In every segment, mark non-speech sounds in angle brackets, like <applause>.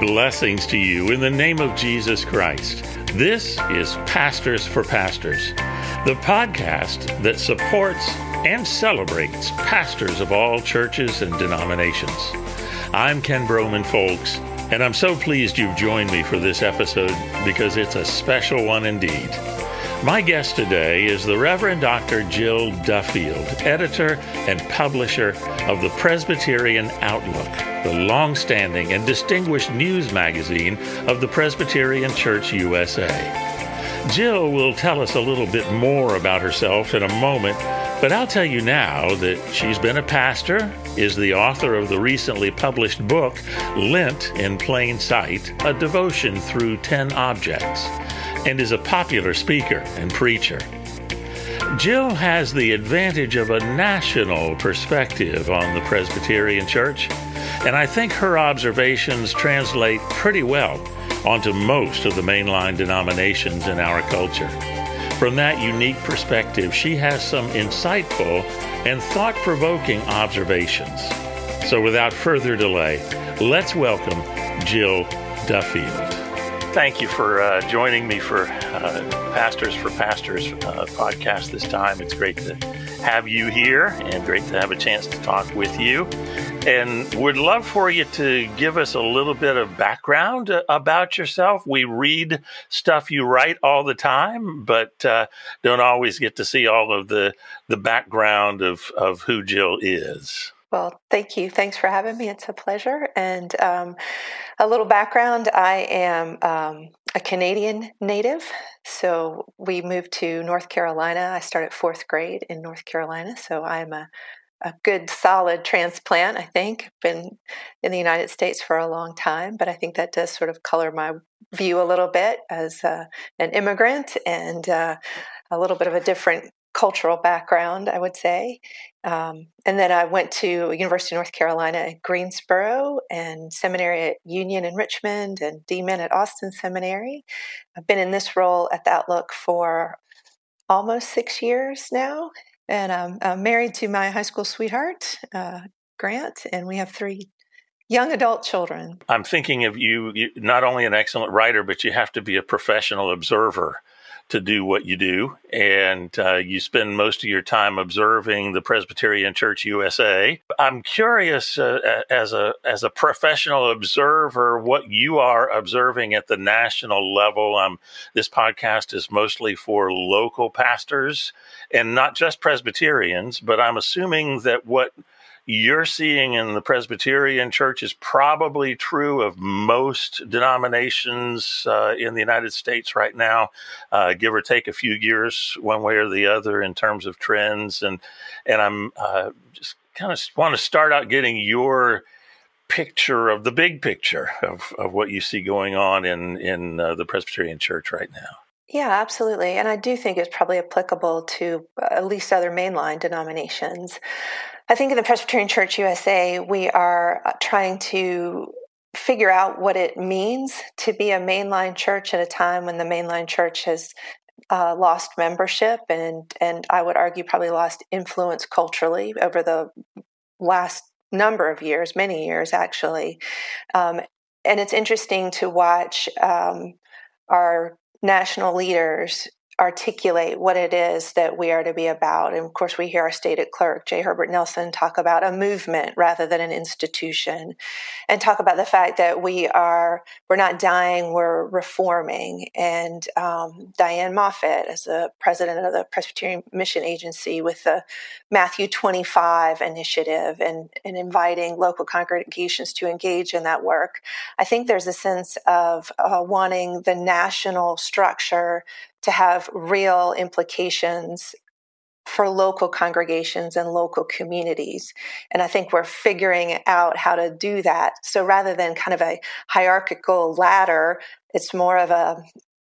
Blessings to you in the name of Jesus Christ. This is Pastors for Pastors, the podcast that supports and celebrates pastors of all churches and denominations. I'm Ken Broman, folks, and I'm so pleased you've joined me for this episode because it's a special one indeed. My guest today is the Reverend Dr. Jill Duffield, editor and publisher of the Presbyterian Outlook, the long standing and distinguished news magazine of the Presbyterian Church USA. Jill will tell us a little bit more about herself in a moment, but I'll tell you now that she's been a pastor, is the author of the recently published book, Lent in Plain Sight A Devotion Through Ten Objects and is a popular speaker and preacher. Jill has the advantage of a national perspective on the Presbyterian Church, and I think her observations translate pretty well onto most of the mainline denominations in our culture. From that unique perspective, she has some insightful and thought provoking observations. So, without further delay, let's welcome Jill Duffield thank you for uh, joining me for uh, Pastors for Pastors uh, podcast this time. It's great to have you here and great to have a chance to talk with you. And would love for you to give us a little bit of background uh, about yourself. We read stuff you write all the time, but uh, don't always get to see all of the, the background of, of who Jill is. Well, thank you. Thanks for having me. It's a pleasure. And um, a little background I am um, a Canadian native. So we moved to North Carolina. I started fourth grade in North Carolina. So I'm a, a good, solid transplant, I think. Been in the United States for a long time, but I think that does sort of color my view a little bit as uh, an immigrant and uh, a little bit of a different cultural background, I would say. Um, and then I went to University of North Carolina at Greensboro and seminary at Union in Richmond and DMin at Austin Seminary. I've been in this role at the Outlook for almost six years now. And I'm, I'm married to my high school sweetheart, uh, Grant, and we have three young adult children. I'm thinking of you, you, not only an excellent writer, but you have to be a professional observer to do what you do. And uh, you spend most of your time observing the Presbyterian Church USA. I'm curious, uh, as a as a professional observer, what you are observing at the national level. Um, this podcast is mostly for local pastors and not just Presbyterians, but I'm assuming that what you're seeing in the Presbyterian Church is probably true of most denominations uh, in the United States right now, uh, give or take a few years, one way or the other, in terms of trends. And and I'm uh, just kind of want to start out getting your picture of the big picture of, of what you see going on in in uh, the Presbyterian Church right now. Yeah, absolutely. And I do think it's probably applicable to uh, at least other mainline denominations. I think in the Presbyterian Church USA, we are uh, trying to figure out what it means to be a mainline church at a time when the mainline church has uh, lost membership and and I would argue probably lost influence culturally over the last number of years, many years actually. Um, and it's interesting to watch um, our national leaders articulate what it is that we are to be about. And of course, we hear our stated clerk, J. Herbert Nelson, talk about a movement rather than an institution, and talk about the fact that we are we're not dying, we're reforming. And um, Diane Moffett, as the president of the Presbyterian Mission Agency, with the Matthew 25 initiative and, and inviting local congregations to engage in that work, I think there's a sense of uh, wanting the national structure to have real implications for local congregations and local communities. And I think we're figuring out how to do that. So rather than kind of a hierarchical ladder, it's more of a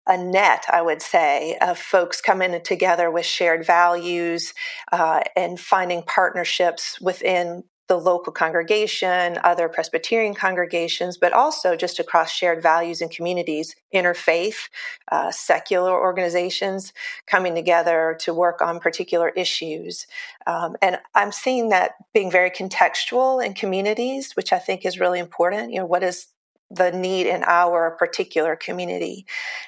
a net, I would say, of folks coming together with shared values uh, and finding partnerships within the local congregation, other Presbyterian congregations, but also just across shared values and communities, interfaith, uh, secular organizations coming together to work on particular issues. Um, and I'm seeing that being very contextual in communities, which I think is really important. You know, what is the need in our particular community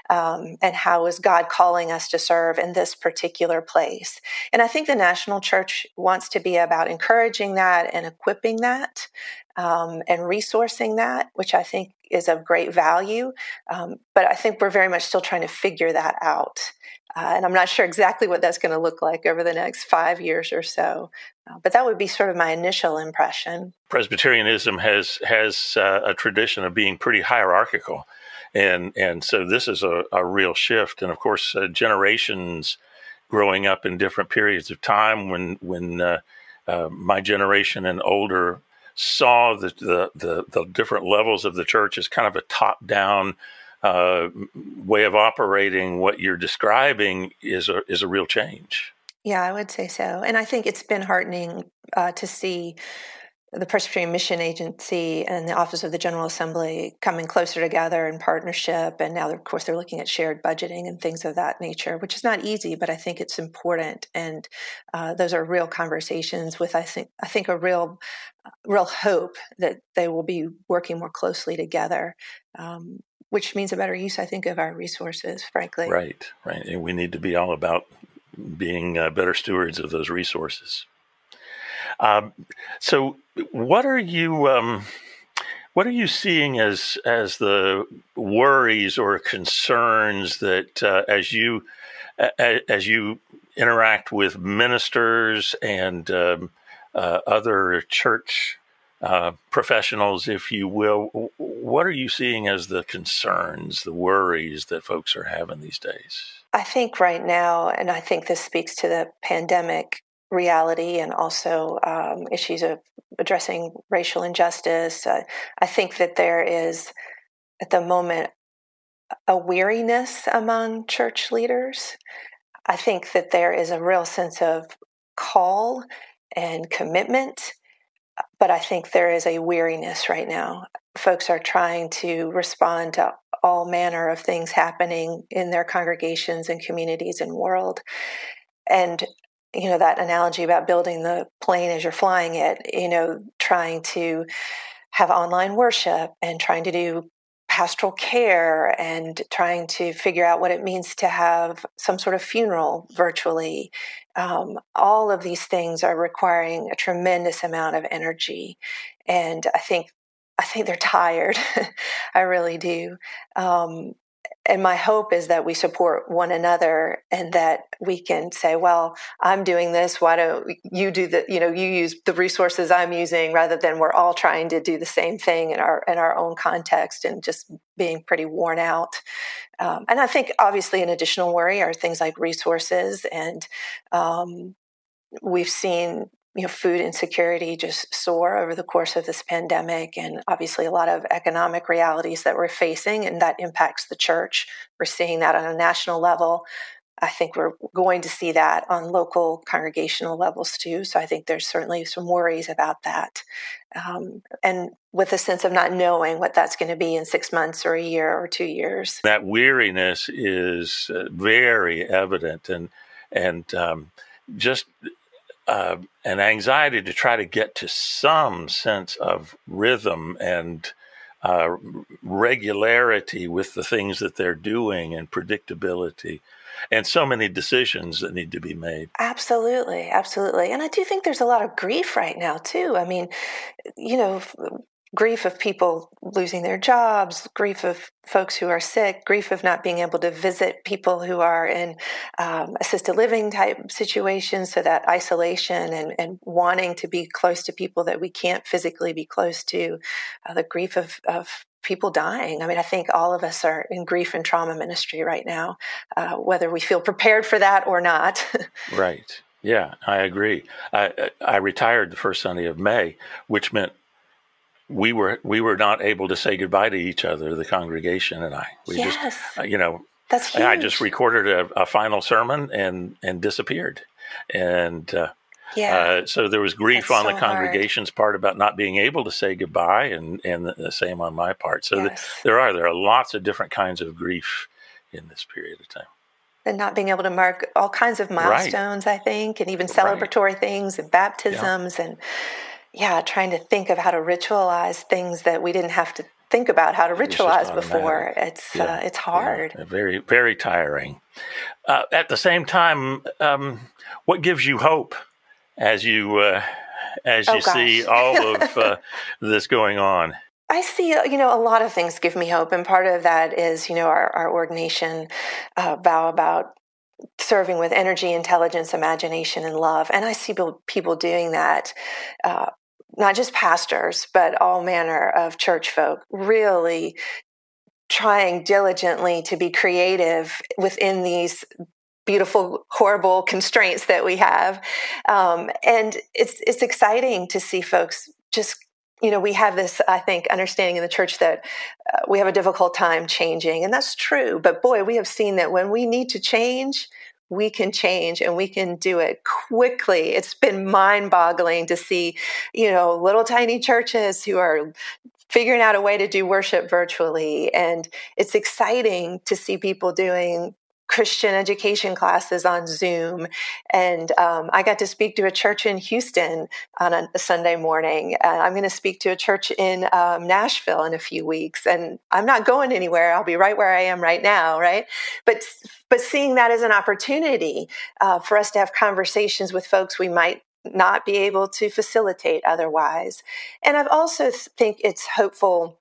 um, and how is god calling us to serve in this particular place. And i think the national church wants to be about encouraging that and equipping that um, and resourcing that which i think is of great value. Um, but i think we're very much still trying to figure that out uh, and I'm not sure exactly what that's going to look like over the next five years or so. Uh, but that would be sort of my initial impression. Presbyterianism has has uh, a tradition of being pretty hierarchical, and and so this is a, a real shift. And of course, uh, generations growing up in different periods of time when when uh, uh, my generation and older saw the, the, the the different levels of the church as kind of a top down uh, way of operating, what you're describing is a is a real change. Yeah, I would say so, and I think it's been heartening uh, to see the Presbyterian Mission Agency and the Office of the General Assembly coming closer together in partnership. And now, of course, they're looking at shared budgeting and things of that nature, which is not easy, but I think it's important. And uh, those are real conversations with, I think, I think a real, real hope that they will be working more closely together. Um, which means a better use, I think, of our resources, frankly. Right, right. And we need to be all about being uh, better stewards of those resources. Um, so, what are you um, what are you seeing as as the worries or concerns that uh, as you as you interact with ministers and um, uh, other church uh, professionals, if you will. What are you seeing as the concerns, the worries that folks are having these days? I think right now, and I think this speaks to the pandemic reality and also um, issues of addressing racial injustice. Uh, I think that there is, at the moment, a weariness among church leaders. I think that there is a real sense of call and commitment but I think there is a weariness right now. Folks are trying to respond to all manner of things happening in their congregations and communities and world. And you know that analogy about building the plane as you're flying it, you know, trying to have online worship and trying to do pastoral care and trying to figure out what it means to have some sort of funeral virtually. Um, all of these things are requiring a tremendous amount of energy, and I think I think they're tired. <laughs> I really do. Um, and my hope is that we support one another and that we can say well i'm doing this. Why don't you do the you know you use the resources i'm using rather than we're all trying to do the same thing in our in our own context and just being pretty worn out. Um, and i think obviously an additional worry are things like resources and um, we've seen you know, food insecurity just soar over the course of this pandemic, and obviously a lot of economic realities that we're facing, and that impacts the church. We're seeing that on a national level. I think we're going to see that on local congregational levels too. So I think there's certainly some worries about that. Um, and with a sense of not knowing what that's going to be in six months or a year or two years. That weariness is uh, very evident. And, and um, just uh, an anxiety to try to get to some sense of rhythm and uh, regularity with the things that they're doing and predictability and so many decisions that need to be made. Absolutely, absolutely. And I do think there's a lot of grief right now, too. I mean, you know, grief of people losing their jobs, grief of folks who are sick, grief of not being able to visit people who are in um, assisted living type situations. So that isolation and, and wanting to be close to people that we can't physically be close to, uh, the grief of, of people dying. I mean, I think all of us are in grief and trauma ministry right now, uh, whether we feel prepared for that or not. <laughs> right. Yeah, I agree. I, I retired the first Sunday of May, which meant we were we were not able to say goodbye to each other, the congregation and I. We yes. just, uh, you know, that's huge. I just recorded a, a, final sermon and and disappeared, and uh, Yeah. Uh, so there was grief That's on so the congregation's hard. part about not being able to say goodbye, and and the same on my part. So yes. the, there are there are lots of different kinds of grief in this period of time. And not being able to mark all kinds of milestones, right. I think, and even celebratory right. things and baptisms yeah. and yeah, trying to think of how to ritualize things that we didn't have to think about how to ritualize before. It's yeah. uh, it's hard. Yeah. Very very tiring. Uh, at the same time, um, what gives you hope as you uh, as you oh, see all of <laughs> uh, this going on? I see, uh, you know, a lot of things give me hope, and part of that is, you know, our, our ordination uh, vow about serving with energy, intelligence, imagination, and love. And I see people doing that uh, not just pastors, but all manner of church folk really trying diligently to be creative within these beautiful, horrible constraints that we have. Um, and it's, it's exciting to see folks just you know, we have this, I think, understanding in the church that uh, we have a difficult time changing, and that's true. But boy, we have seen that when we need to change, we can change and we can do it quickly. It's been mind boggling to see, you know, little tiny churches who are figuring out a way to do worship virtually. And it's exciting to see people doing Christian education classes on Zoom. And um, I got to speak to a church in Houston on a, Sunday morning. Uh, I'm going to speak to a church in um, Nashville in a few weeks. And I'm not going anywhere. I'll be right where I am right now, right? But but seeing that as an opportunity uh, for us to have conversations with folks we might not be able to facilitate otherwise. And I've also think it's hopeful.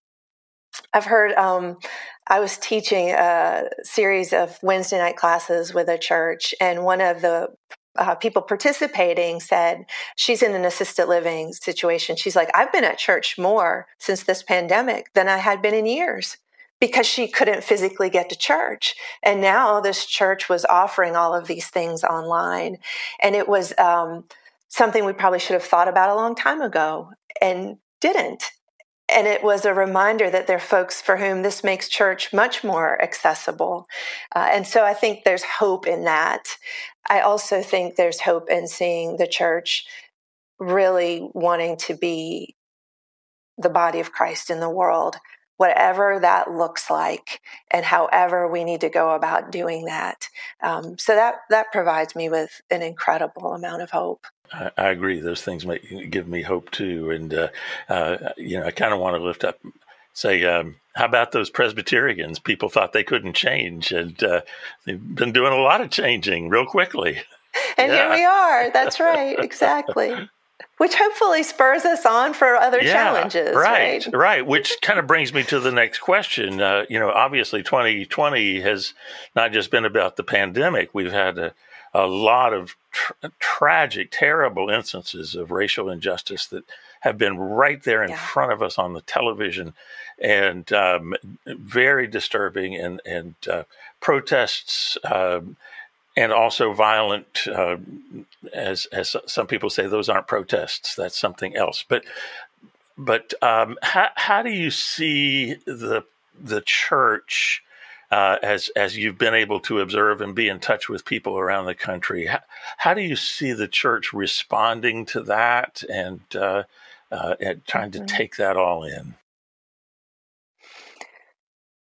I've heard um, I was teaching a series of Wednesday night classes with a church, and one of the uh, people participating said she's in an assisted living situation. She's like, I've been at church more since this pandemic than I had been in years because she couldn't physically get to church. And now this church was offering all of these things online. And it was um, something we probably should have thought about a long time ago and didn't. And it was a reminder that there are folks for whom this makes church much more accessible. Uh, and so I think there's hope in that. I also think there's hope in seeing the church really wanting to be the body of Christ in the world, whatever that looks like, and however we need to go about doing that. Um, so that that provides me with an incredible amount of hope. I, I agree. Those things make give me hope too, and uh, uh, you know, I kind of want to lift up, say, um, how about those Presbyterians? People thought they couldn't change, and uh, they've been doing a lot of changing real quickly. <laughs> And yeah. here we are. That's right. <laughs> Exactly. Which hopefully spurs us on for other yeah, challenges. Right, right, right. Which kind of brings me to the next question. Uh, you know, obviously 2020 has not just been about the pandemic. We've had a a lot of tra- tragic, terrible instances of racial injustice that have been right there in yeah. front of us on the television, and um, very disturbing. And and uh, protests. Um, and also violent, uh, as as some people say, those aren't protests. That's something else. But but um, how how do you see the the church uh, as as you've been able to observe and be in touch with people around the country. How, how do you see the church responding to that and uh, uh, and trying to mm-hmm. take that all in?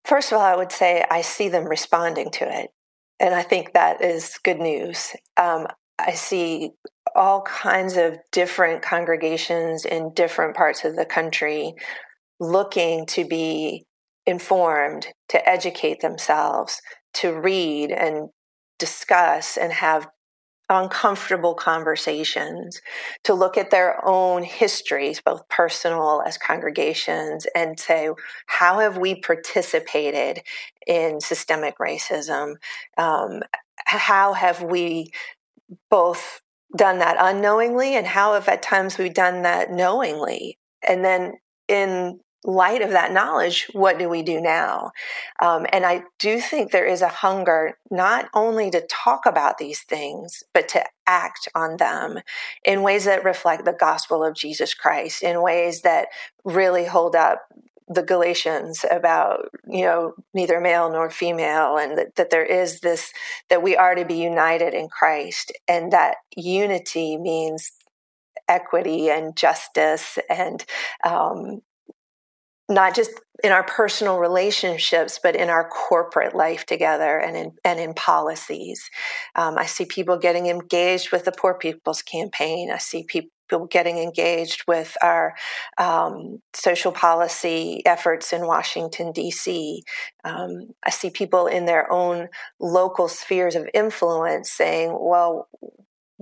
First of all, I would say I see them responding to it, and I think that is good news. Um, I see all kinds of different congregations in different parts of the country looking to be informed, to educate themselves, to read and discuss and have uncomfortable conversations, to look at their own histories, both personal as congregations, and say, how have we participated in systemic racism? Um, how have we both done that unknowingly, and how have at times we done that knowingly? And then in light of that knowledge, what do we do now? Um, and I do think there is a hunger not only to talk about these things, but to act on them in ways that reflect the gospel of Jesus Christ, in ways that really hold up the Galatians about, you know, neither male nor female, and that, that there is this, that we are to be united in Christ, and that unity means equity and justice and um, not just in our personal relationships, but in our corporate life together and in, and in policies. Um, I see people getting engaged with the Poor People's Campaign. I see people getting engaged with our um, social policy efforts in Washington, D.C. Um, I see people in their own local spheres of influence saying, well,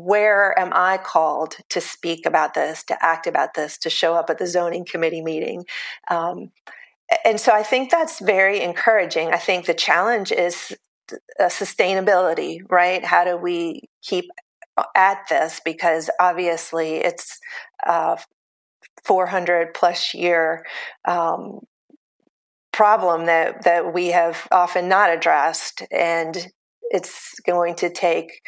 where am I called to speak about this, to act about this, to show up at the zoning committee meeting? Um, and so I think that's very encouraging. I think the challenge is uh, sustainability, right? How do we keep at this? Because obviously it's a 400 plus year um, problem that, that we have often not addressed. And it's going to take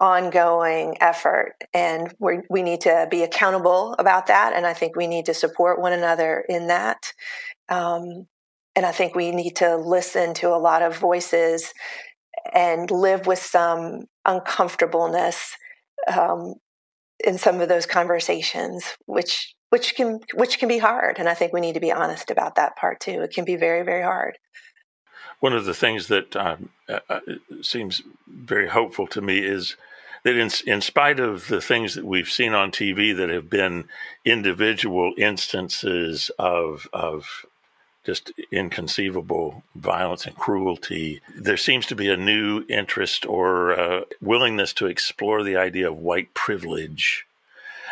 ongoing effort and we we need to be accountable about that and i think we need to support one another in that. Um, and i think we need to listen to a lot of voices and live with some uncomfortableness um, in some of those conversations which which can which can be hard and i think we need to be honest about that part too. It can be very very hard. One of the things that um, uh, uh seems very hopeful to me is that in, in spite of the things that we've seen on TV that have been individual instances of, of just inconceivable violence and cruelty, there seems to be a new interest or uh, willingness to explore the idea of white privilege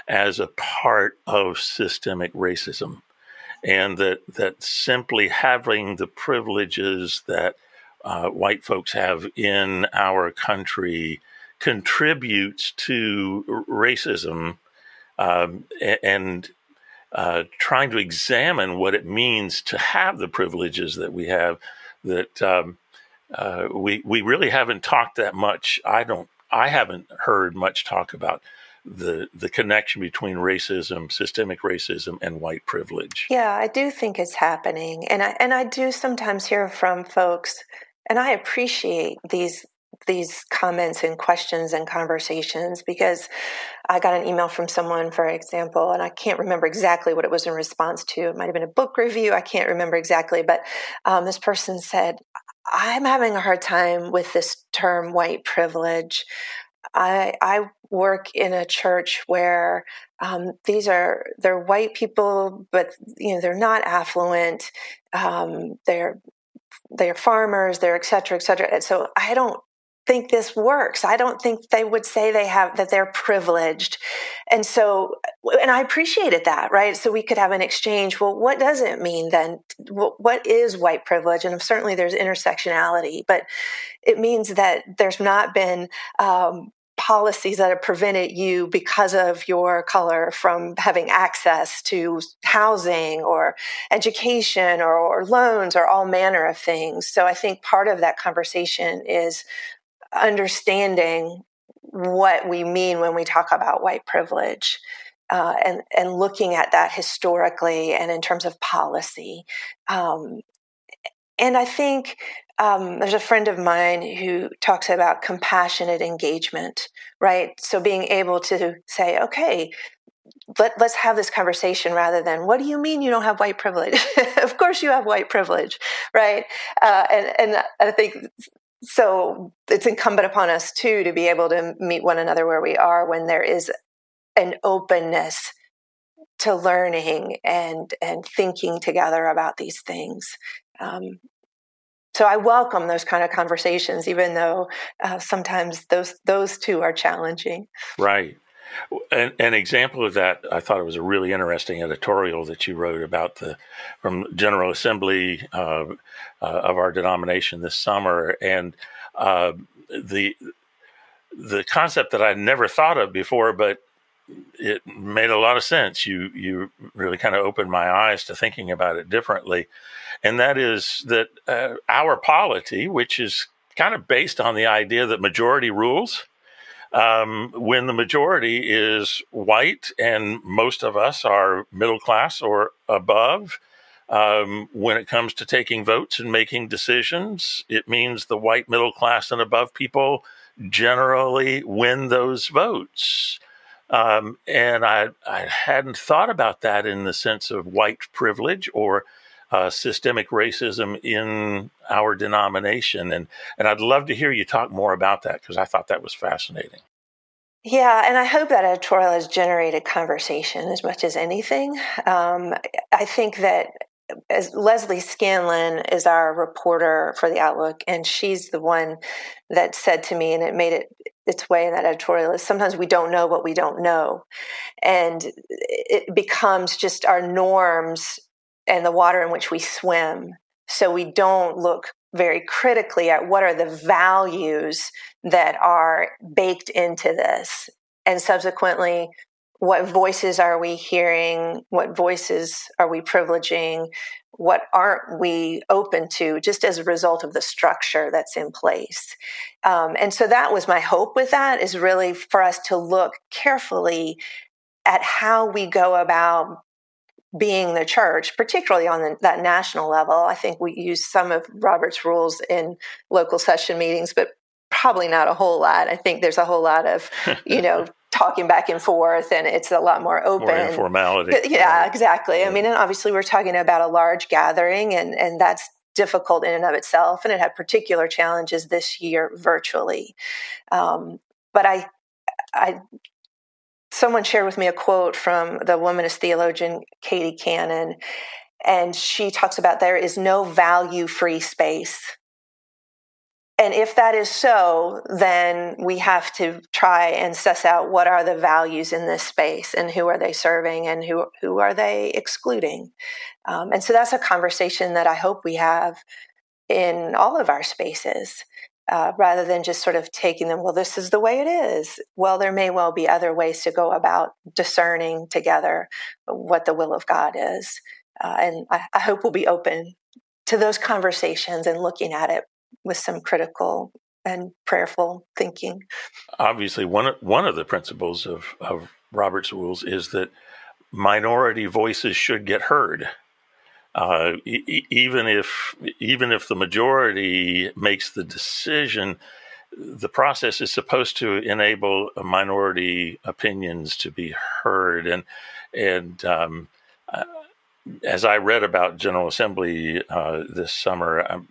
as a part of systemic racism. And that, that simply having the privileges that uh, white folks have in our country contributes to racism um, and uh, trying to examine what it means to have the privileges that we have that um, uh, we we really haven't talked that much. I don't. I haven't heard much talk about the the connection between racism, systemic racism, and white privilege. Yeah, I do think it's happening, and I and I do sometimes hear from folks, and I appreciate these these comments and questions and conversations because I got an email from someone, for example, and I can't remember exactly what it was in response to. It might have been a book review. I can't remember exactly, but um, this person said, I'm having a hard time with this term white privilege. I, I work in a church where um, these are they're white people, but you know they're not affluent. Um, they're they're farmers. They're et cetera, et cetera. So I don't think this works. I don't think they would say they have that they're privileged. And so, and I appreciated that, right? So we could have an exchange. Well, what does it mean then? What is white privilege? And certainly there's intersectionality, but it means that there's not been, um, policies that have prevented you because of your color from having access to housing or education or, or, loans or all manner of things. So I think part of that conversation is understanding what we mean when we talk about white privilege uh, and and looking at that historically and in terms of policy. Um, and I think um, there's a friend of mine who talks about compassionate engagement, right? So being able to say, okay, let, let's have this conversation rather than what do you mean you don't have white privilege <laughs> of course you have white privilege right uh, and, and i think so it's incumbent upon us too to be able to meet one another where we are when there is an openness to learning and and thinking together about these things um, so I welcome those kind of conversations, even though uh, sometimes those those two are challenging. Right. An, an, example of that, I thought it was a really interesting editorial that you wrote about the from General Assembly uh, uh, of our denomination this summer, and uh, the the concept that I'd never thought of before, but it made a lot of sense. You you really kind of opened my eyes to thinking about it differently, and that is that uh, our polity, which is kind of based on the idea that majority rules um, when the majority is white and most of us are middle class or above. Um, when it comes to taking votes and making decisions, it means the white middle class and above people generally win those votes. Um, and I, I hadn't thought about that in the sense of white privilege or uh, systemic racism in our denomination. And, and I'd love to hear you talk more about that because I thought that was fascinating. Yeah, and I hope that editorial has generated conversation as much as anything. Um, I think that as Leslie Scanlon is our reporter for the Outlook, and she's the one that said to me, and it made it its way in that editorial is sometimes we don't know what we don't know, and it becomes just our norms and the water in which we swim. So we don't look very critically at what are the values that are baked into this. And subsequently, what voices are we hearing? What voices are we privileging? What aren't we open to just as a result of the structure that's in place? Um, and so that was my hope with that is really for us to look carefully at how we go about being the church, particularly on the, that national level. I think we use some of Robert's rules in local session meetings, but probably not a whole lot. I think there's a whole lot of, <laughs> you know, talking back and forth and it's a lot more open. More informality. Yeah, right. exactly. Yeah. I mean, and obviously we're talking about a large gathering and, and that's difficult in and of itself. And it had particular challenges this year virtually. Um, but I, I someone shared with me a quote from the womanist theologian Katie Cannon, and she talks about there is no value free space. And if that is so, then we have to try and suss out what are the values in this space and who are they serving and who, who are they excluding. Um, and so that's a conversation that I hope we have in all of our spaces uh, rather than just sort of taking them, well, this is the way it is. Well, there may well be other ways to go about discerning together what the will of God is. Uh, and I, I hope we'll be open to those conversations and looking at it with some critical and prayerful thinking. Obviously, one one of the principles of, of Robert's rules is that minority voices should get heard uh, e- even if even if the majority makes the decision, the process is supposed to enable minority opinions to be heard. And and um, uh, as I read about General Assembly uh, this summer, I'm,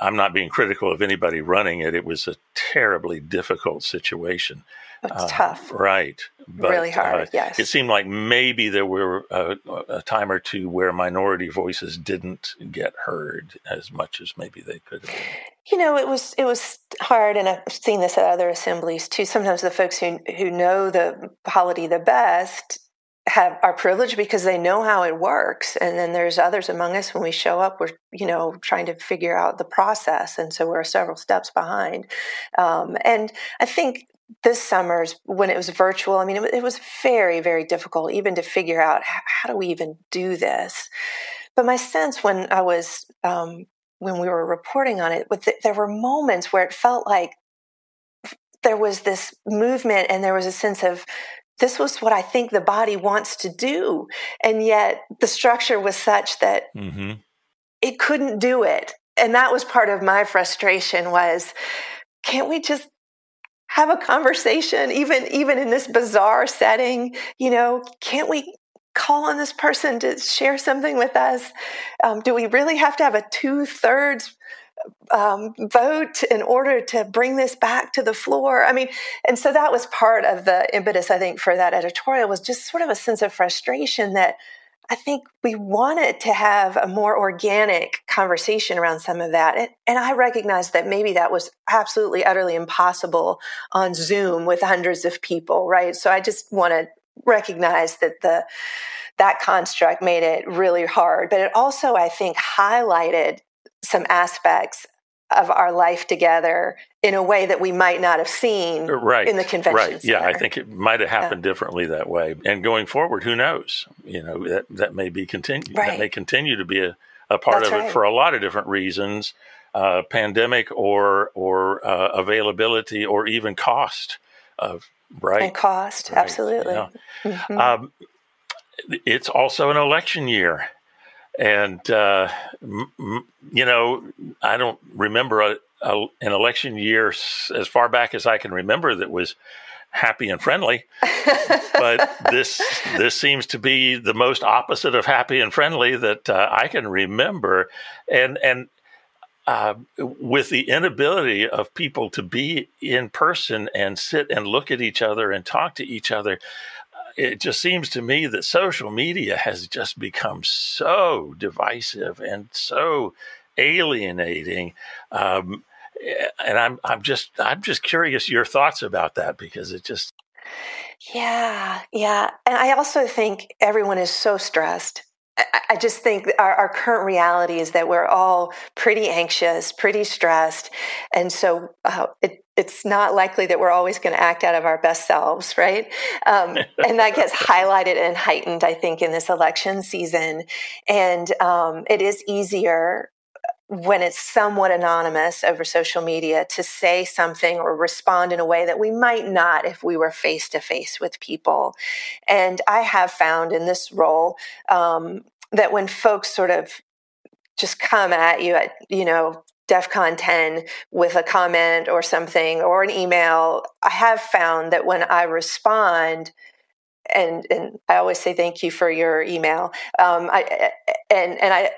I'm not being critical of anybody running it. It was a terribly difficult situation. It's uh, tough. Right. But, really hard, uh, yes. It seemed like maybe there were a, a, time or two where minority voices didn't get heard as much as maybe they could have. You know, it was it was hard, and I've seen this at other assemblies too. Sometimes the folks who who know the polity the best have are privileged because they know how it works and then there's others among us when we show up we're you know trying to figure out the process and so we're several steps behind um, and i think this summer's when it was virtual i mean it, it was very very difficult even to figure out how, how, do we even do this but my sense when i was um, when we were reporting on it the, there were moments where it felt like there was this movement and there was a sense of this was what i think the body wants to do and yet the structure was such that mm-hmm. it couldn't do it and that was part of my frustration was can't we just have a conversation even even in this bizarre setting you know can't we call on this person to share something with us? Um, do we really have to have a two-thirds um, vote in order to bring this back to the floor? I mean and so that was part of the impetus i think for that editorial was just sort of a sense of frustration that I think we wanted to have a more organic conversation around some of that. And, and, I recognized that maybe that was absolutely, utterly impossible on Zoom with hundreds of people, right? So I just want to recognize that the that construct made it really hard. But it also, I think, highlighted some aspects of our life together in a way that we might not have seen uh, right, in the convention right. Center. Yeah, I think it might have happened yeah. differently that way. And going forward, who knows? You know, that, that may be continue right. that may continue to be a, a part That's of right. it for a lot of different reasons, uh, pandemic or or uh, availability or even cost of right and cost. Absolutely. Yeah. Mm-hmm. Um, it's also an election year. And, uh, m- you know, I don't remember a, a, an election year as far back as I can remember that was happy and friendly. but this this seems to be the most opposite of happy and friendly that uh, I can remember, and and. Uh, with the inability of people to be in person and sit and look at each other and talk to each other, it just seems to me that social media has just become so divisive and so alienating. Um, and I'm I'm just I'm just curious your thoughts about that because it just yeah yeah and I also think everyone is so stressed I just think our, our, current reality is that we're all pretty anxious, pretty stressed, and so uh, it, it's not likely that we're always going to act out of our best selves, right? Um, and that gets <laughs> highlighted and heightened, I think, in this election season. And um, it is easier when it's somewhat anonymous over social media to say something or respond in a way that we might not if we were face to face with people. And I have found in this role um, that when folks sort of just come at you at, you know, DEFCON 10 with a comment or something or an email, I have found that when I respond, and and I always say thank you for your email. Um, I and and I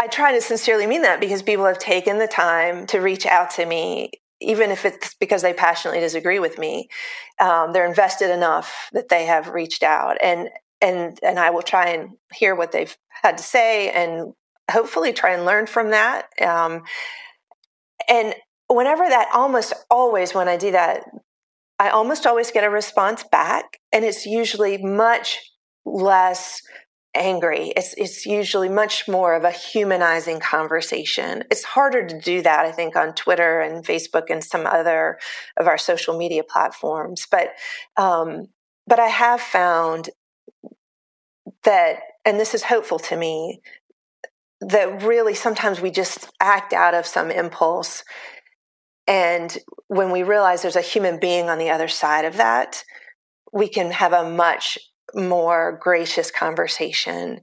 I try to sincerely mean that because people have taken the time to reach out to me, even if it's because they passionately disagree with me. Um, they're invested enough that they have reached out, and and and I will try and hear what they've had to say, and hopefully try and learn from that. Um, and whenever that, almost always when I do that, I almost always get a response back, and it's usually much less angry. It's it's usually much more of a humanizing conversation. It's harder to do that, I think, on Twitter and Facebook and some other of our social media platforms. But um, but I have found that, and this is hopeful to me, that really sometimes we just act out of some impulse. And when we realize there's a human being on the other side of that, we can have a much more gracious conversation.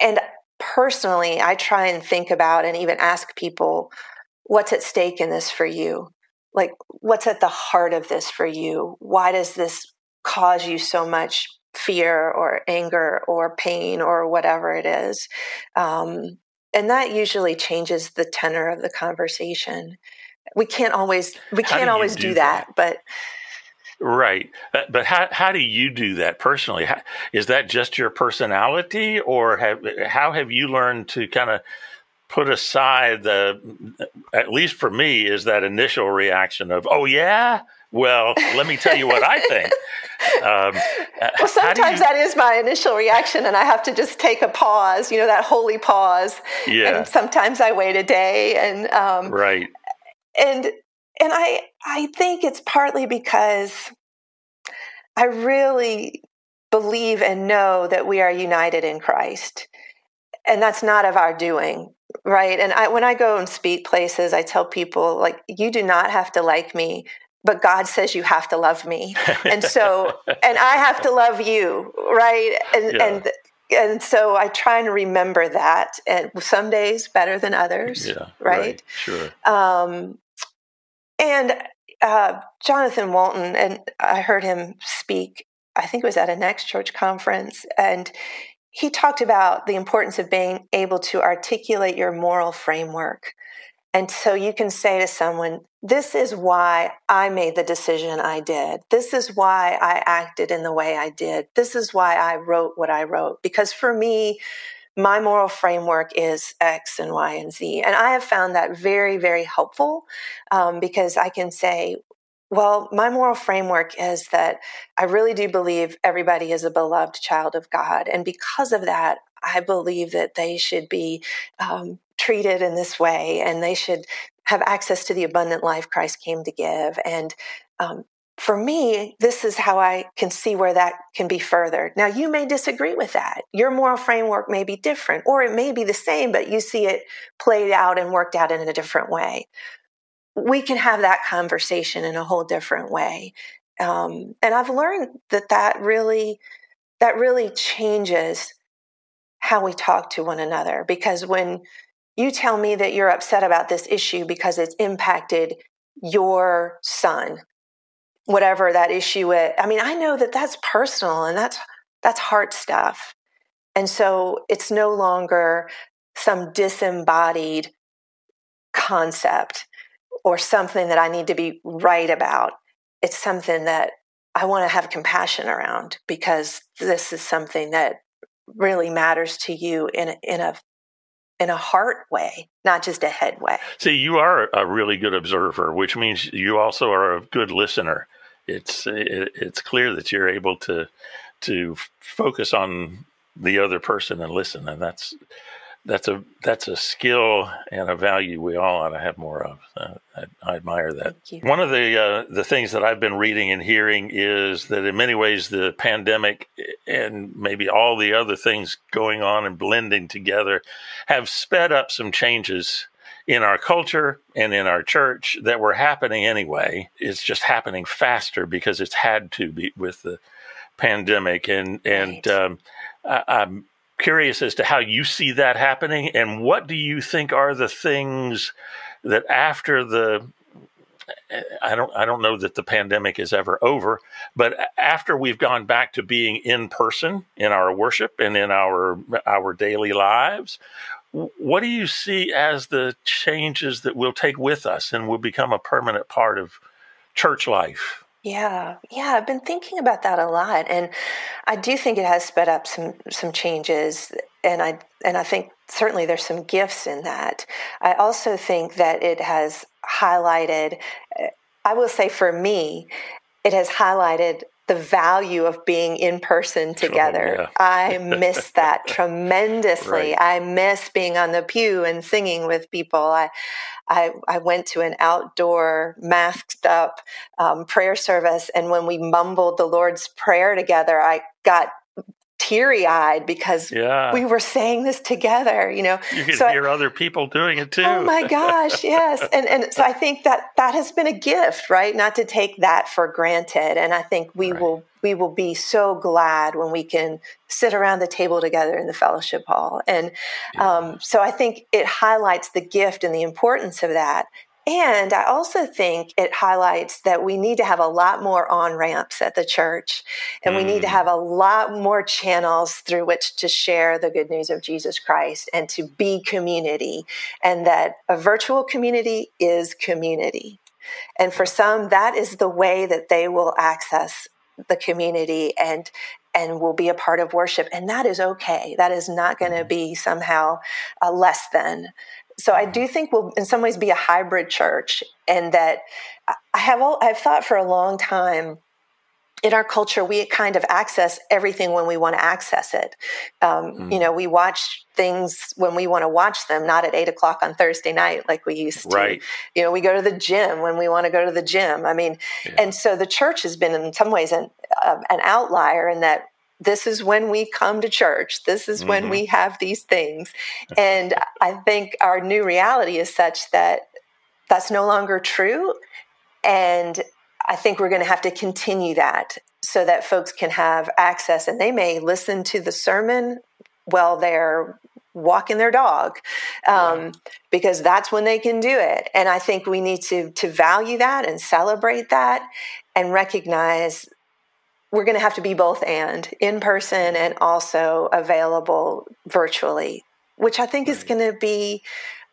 And personally, I try and think about and even ask people what's at stake in this for you? Like, what's at the heart of this for you? Why does this cause you so much fear or anger or pain or whatever it is? Um, and that usually changes the tenor of the conversation. We can't always we can't always do, do that, that, but Right. But how, how do you do that personally? How, is that just your personality or have, how have you learned to kind of put aside the, at least for me, is that initial reaction of, oh, yeah? Well, let me tell you what I think. <laughs> Um, well, sometimes you... that is my initial reaction, and I have to just take a pause, you know, that holy pause. Yeah. And sometimes I wait a day, and um, right. And and I I think it's partly because I really believe and know that we are united in Christ. And that's not of our doing, right? And I, when I go and speak places, I tell people, like, you do not have to like me, but God says you have to love me. And so, <laughs> and I have to love you, right? And, yeah. and, and so I try and remember that, and some days better than others, yeah, right? right? Sure. Um, and uh, Jonathan Walton, and I heard him speak, I think it was at a Next Church conference, and he talked about the importance of being able to articulate your moral framework. And so you can say to someone, This is why I made the decision I did. This is why I acted in the way I did. This is why I wrote what I wrote. Because for me, my moral framework is X and Y and Z. And I have found that very, very helpful um, because I can say, well, my moral framework is that I really do believe everybody is a beloved child of God. And because of that, I believe that they should be um, treated in this way and they should have access to the abundant life Christ came to give. And um, for me, this is how I can see where that can be furthered. Now, you may disagree with that. Your moral framework may be different, or it may be the same, but you see it played out and worked out in a different way. We can have that conversation in a whole different way. Um, and I've learned that that really, that really changes how we talk to one another. Because when you tell me that you're upset about this issue because it's impacted your son whatever that issue is. I mean, I know that that's personal and that's that's heart stuff. And so it's no longer some disembodied concept or something that I need to be right about. It's something that I want to have compassion around because this is something that really matters to you in a, in a in a heart way, not just a head way. See, you are a really good observer, which means you also are a good listener. It's it, it's clear that you're able to to focus on the other person and listen, and that's that's a that's a skill and a value we all ought to have more of. Uh, I, I, admire that. One of the uh, the things that I've been reading and hearing is that in many ways the pandemic and maybe all the other things going on and blending together have sped up some changes in our culture and in our church that were happening anyway. It's just happening faster because it's had to be with the pandemic and and right. um, I, I'm curious as to how you see that happening and what do you think are the things that after the I don't I don't know that the pandemic is ever over, but after we've gone back to being in person in our worship and in our our daily lives, what do you see as the changes that we'll take with us and will become a permanent part of church life? Yeah, yeah, I've been thinking about that a lot, and I do think it has sped up some some changes, and I and I think certainly there's some gifts in that. I also think that it has highlighted. Eh, I will say for me, it has highlighted the value of being in person together. Oh, yeah. I miss <laughs> that tremendously. Right. I miss being on the pew and singing with people. I I, I went to an outdoor, masked up um, prayer service. And when we mumbled the Lord's Prayer together, I got teary eyed because yeah. we were saying this together, you know. You could so hear I, other people doing it too. Oh my gosh, <laughs> yes. And and so I think that that has been a gift, right? Not to take that for granted. And I think we right. will we will be so glad when we can sit around the table together in the fellowship hall. And yeah. um, so I think it highlights the gift and the importance of that. And I also think it highlights that we need to have a lot more on ramps at the church, and mm. we need to mm. have a lot more channels through which to share the good news of Jesus Christ and to be community, and that a virtual community is community. And for some, that is the way that they will access the community and and will be a part of worship and that is okay that is not going to mm-hmm. be somehow uh, less than so I do think we'll in some ways be a hybrid church and that I have all, I've thought for a long time in our culture, we kind of access everything when we want to access it. Um, mm. You know, we watch things when we want to watch them, not at eight o'clock on Thursday night like we used to. Right. You know, we go to the gym when we want to go to the gym. I mean, yeah. and so the church has been in some ways an, uh, an outlier in that this is when we come to church. This is mm-hmm. when we have these things. And I think our new reality is such that that's no longer true. And I think we're going to have to continue that so that folks can have access and they may listen to the sermon while they're walking their dog um, because that's when they can do it and i think we need to to value that and celebrate that and recognize we're going to have to be both and in person and also available virtually, which I think right. is going to be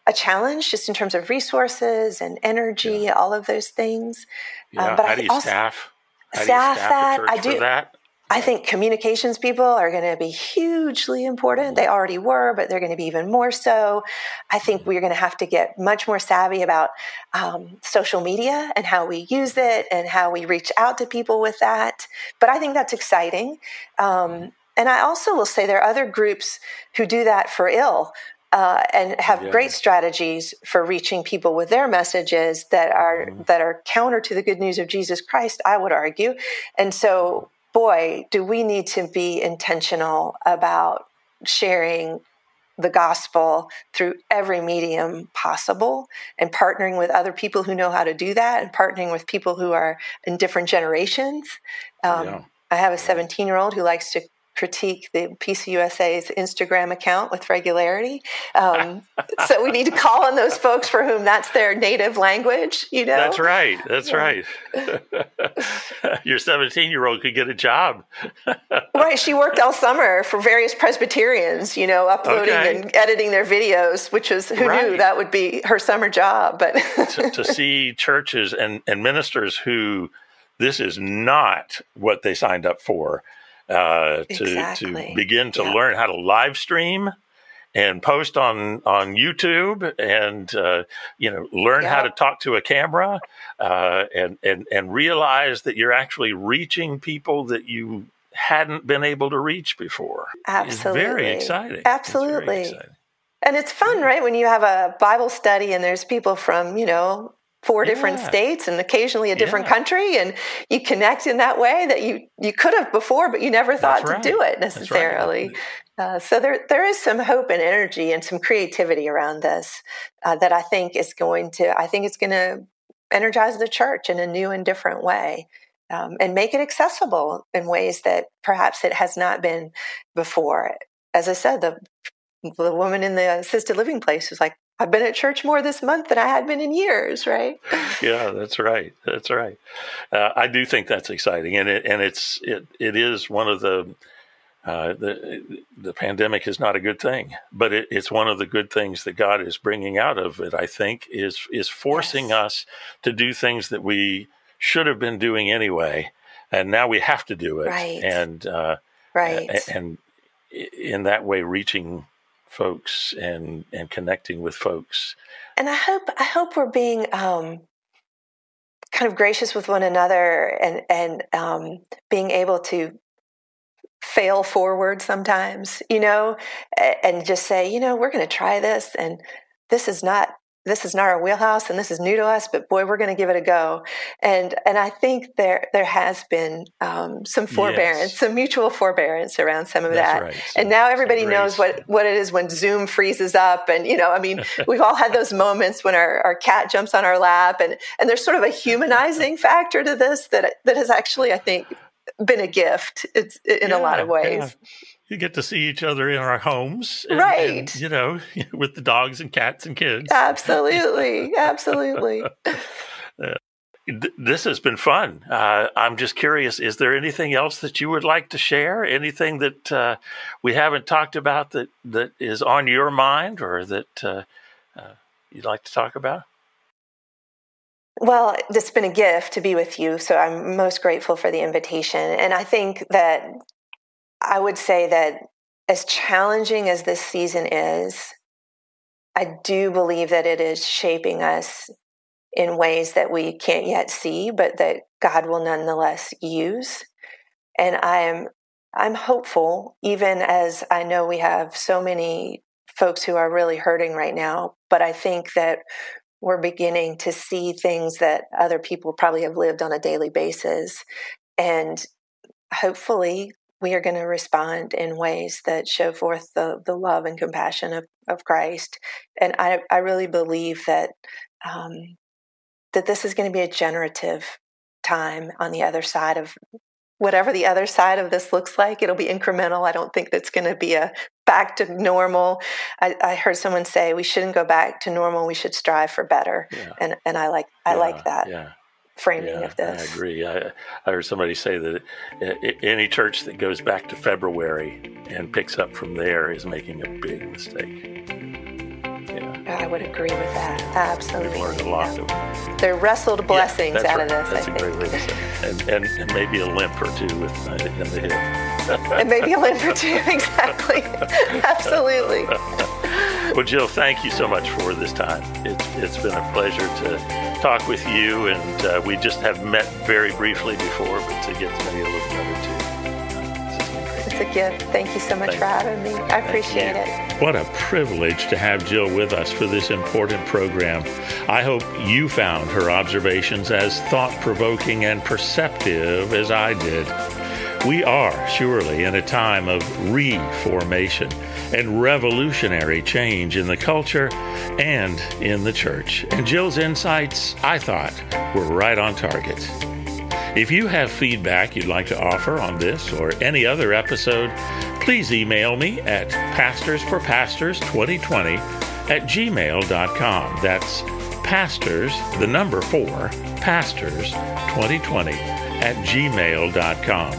a challenge just in terms of resources and energy, yeah. all of those things. Yeah. Um, but How I do you also, staff? How staff, do you staff that I do. That? I think communications people are going to be hugely important. They already were, but they're going to be even more so. I think we're going to have to get much more savvy about um, social media and how we use it and how we reach out to people with that. But I think that's exciting. Um, and I also will say there are other groups who do that for ill. Uh, and have yeah. great strategies for reaching people with their messages that are mm-hmm. that are counter to the good news of Jesus Christ. I would argue, and so boy, do we need to be intentional about sharing the gospel through every medium possible and partnering with other people who know how to do that and partnering with people who are in different generations. Um, yeah. I have a 17 year old who likes to critique the PCUSA's Instagram account with regularity. Um, <laughs> so we need to call on those folks for whom that's their native language. You know, that's right. That's right. <laughs> Your 17 year old could get a job. <laughs> right. She worked all summer for various Presbyterians. You know, uploading okay. and editing their videos, which is who right. knew that would be her summer job. But to, to see churches and, and ministers who this is not what they signed up for uh, to exactly. to begin to yeah. learn how to live stream and post on on YouTube and uh, you know learn how to talk to a camera uh, and and and realize that you're actually reaching people that you hadn't been able to reach before. Absolutely, it's very exciting. Absolutely. Very exciting. And it's fun, right? When you have a Bible study and there's people from, you know, four yeah. different states and occasionally a different yeah. country and you connect in that way that you you could have before but you never thought right. to do it necessarily right. uh, so there there is some hope and energy and some creativity around this uh, that i think is going to i think it's going to energize the church in a new and different way um, and make it accessible in ways that perhaps it has not been before as i said the the woman in the assisted living place was like I've been at church more this month than I had been in years, right? yeah, that's right. That's right. Uh, I do think that's exciting, and it and it's it it is one of the uh, the the pandemic is not a good thing, but it, it's one of the good things that God is bringing out of it. I think is is forcing yes. us to do things that we should have been doing anyway, and now we have to do it. Right. And uh, right. And in that way, reaching folks and and connecting with folks. And I hope I hope we're being um, kind of gracious with one another and and um, being able to fail forward sometimes, you know, and just say, you know, we're going to try this and this is not this is not our wheelhouse and this is new to us, but boy, we're going to give it a go. And and I think there there has been um, some forbearance, yes. some mutual forbearance around some of That's that. Right. and now everybody knows what what it is when Zoom freezes up. And you know, I mean, <laughs> we've all had those moments when our, our cat jumps on our lap, and and there's sort of a humanizing <laughs> factor to this that that has actually, I think, been a gift. It's in yeah, a lot of ways. Yeah you get to see each other in our homes, and, right? And, you know, <laughs> with the dogs and cats and kids. Absolutely, absolutely. <laughs> uh, this has been fun. Uh, I'm just curious: is there anything else that you would like to share? Anything that uh, we haven't talked about that that is on your mind, or that uh, uh, you'd like to talk about? Well, it's been a gift to be with you, so I'm most grateful for the invitation. And I think that I would say that as challenging as this season is, I do believe that it is shaping us in ways that we can't yet see, but that God will nonetheless use. And I am I'm hopeful, even as I know we have so many folks who are really hurting right now, but I think that we're beginning to see things that other people probably have lived on a daily basis. And hopefully we are going to respond in ways that show forth the, the love and compassion of, of Christ. And I, I really believe that um, that this is going to be a generative time on the other side of whatever the other side of this looks like. It'll be incremental. I don't think that's going to be a back to normal. I, I, heard someone say we shouldn't go back to normal. We should strive for better. Yeah. And and I like I yeah, like that. Yeah framing yeah, of this. I agree. I, I, heard somebody say that any church that goes back to February and picks up from there is making a big mistake. Yeah. I would agree with that. Absolutely. We've learned a lot of There wrestled blessings yeah, out right. of this. That's I a think. great way to say it. And, and, and maybe a limp or two with uh, in the hip. and maybe a limp or two, <laughs> exactly. <laughs> Absolutely. well, Jill, thank you so much for this time. It's, it's been a pleasure to talk with you, and uh, we just have met very briefly before, but to get to know you a little better too. It's a gift. Thank you so much Thank for having me. I appreciate it. What a privilege to have Jill with us for this important program. I hope you found her observations as thought provoking and perceptive as I did. We are surely in a time of reformation and revolutionary change in the culture and in the church. And Jill's insights, I thought, were right on target. If you have feedback you'd like to offer on this or any other episode, please email me at pastorsforpastors2020 at gmail.com. That's pastors, the number four, pastors2020 at gmail.com.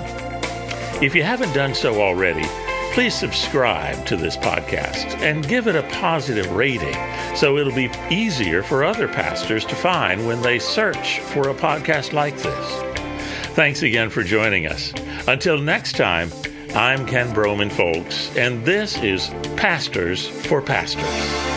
If you haven't done so already, please subscribe to this podcast and give it a positive rating so it'll be easier for other pastors to find when they search for a podcast like this. Thanks again for joining us. Until next time, I'm Ken Broman, folks, and this is Pastors for Pastors.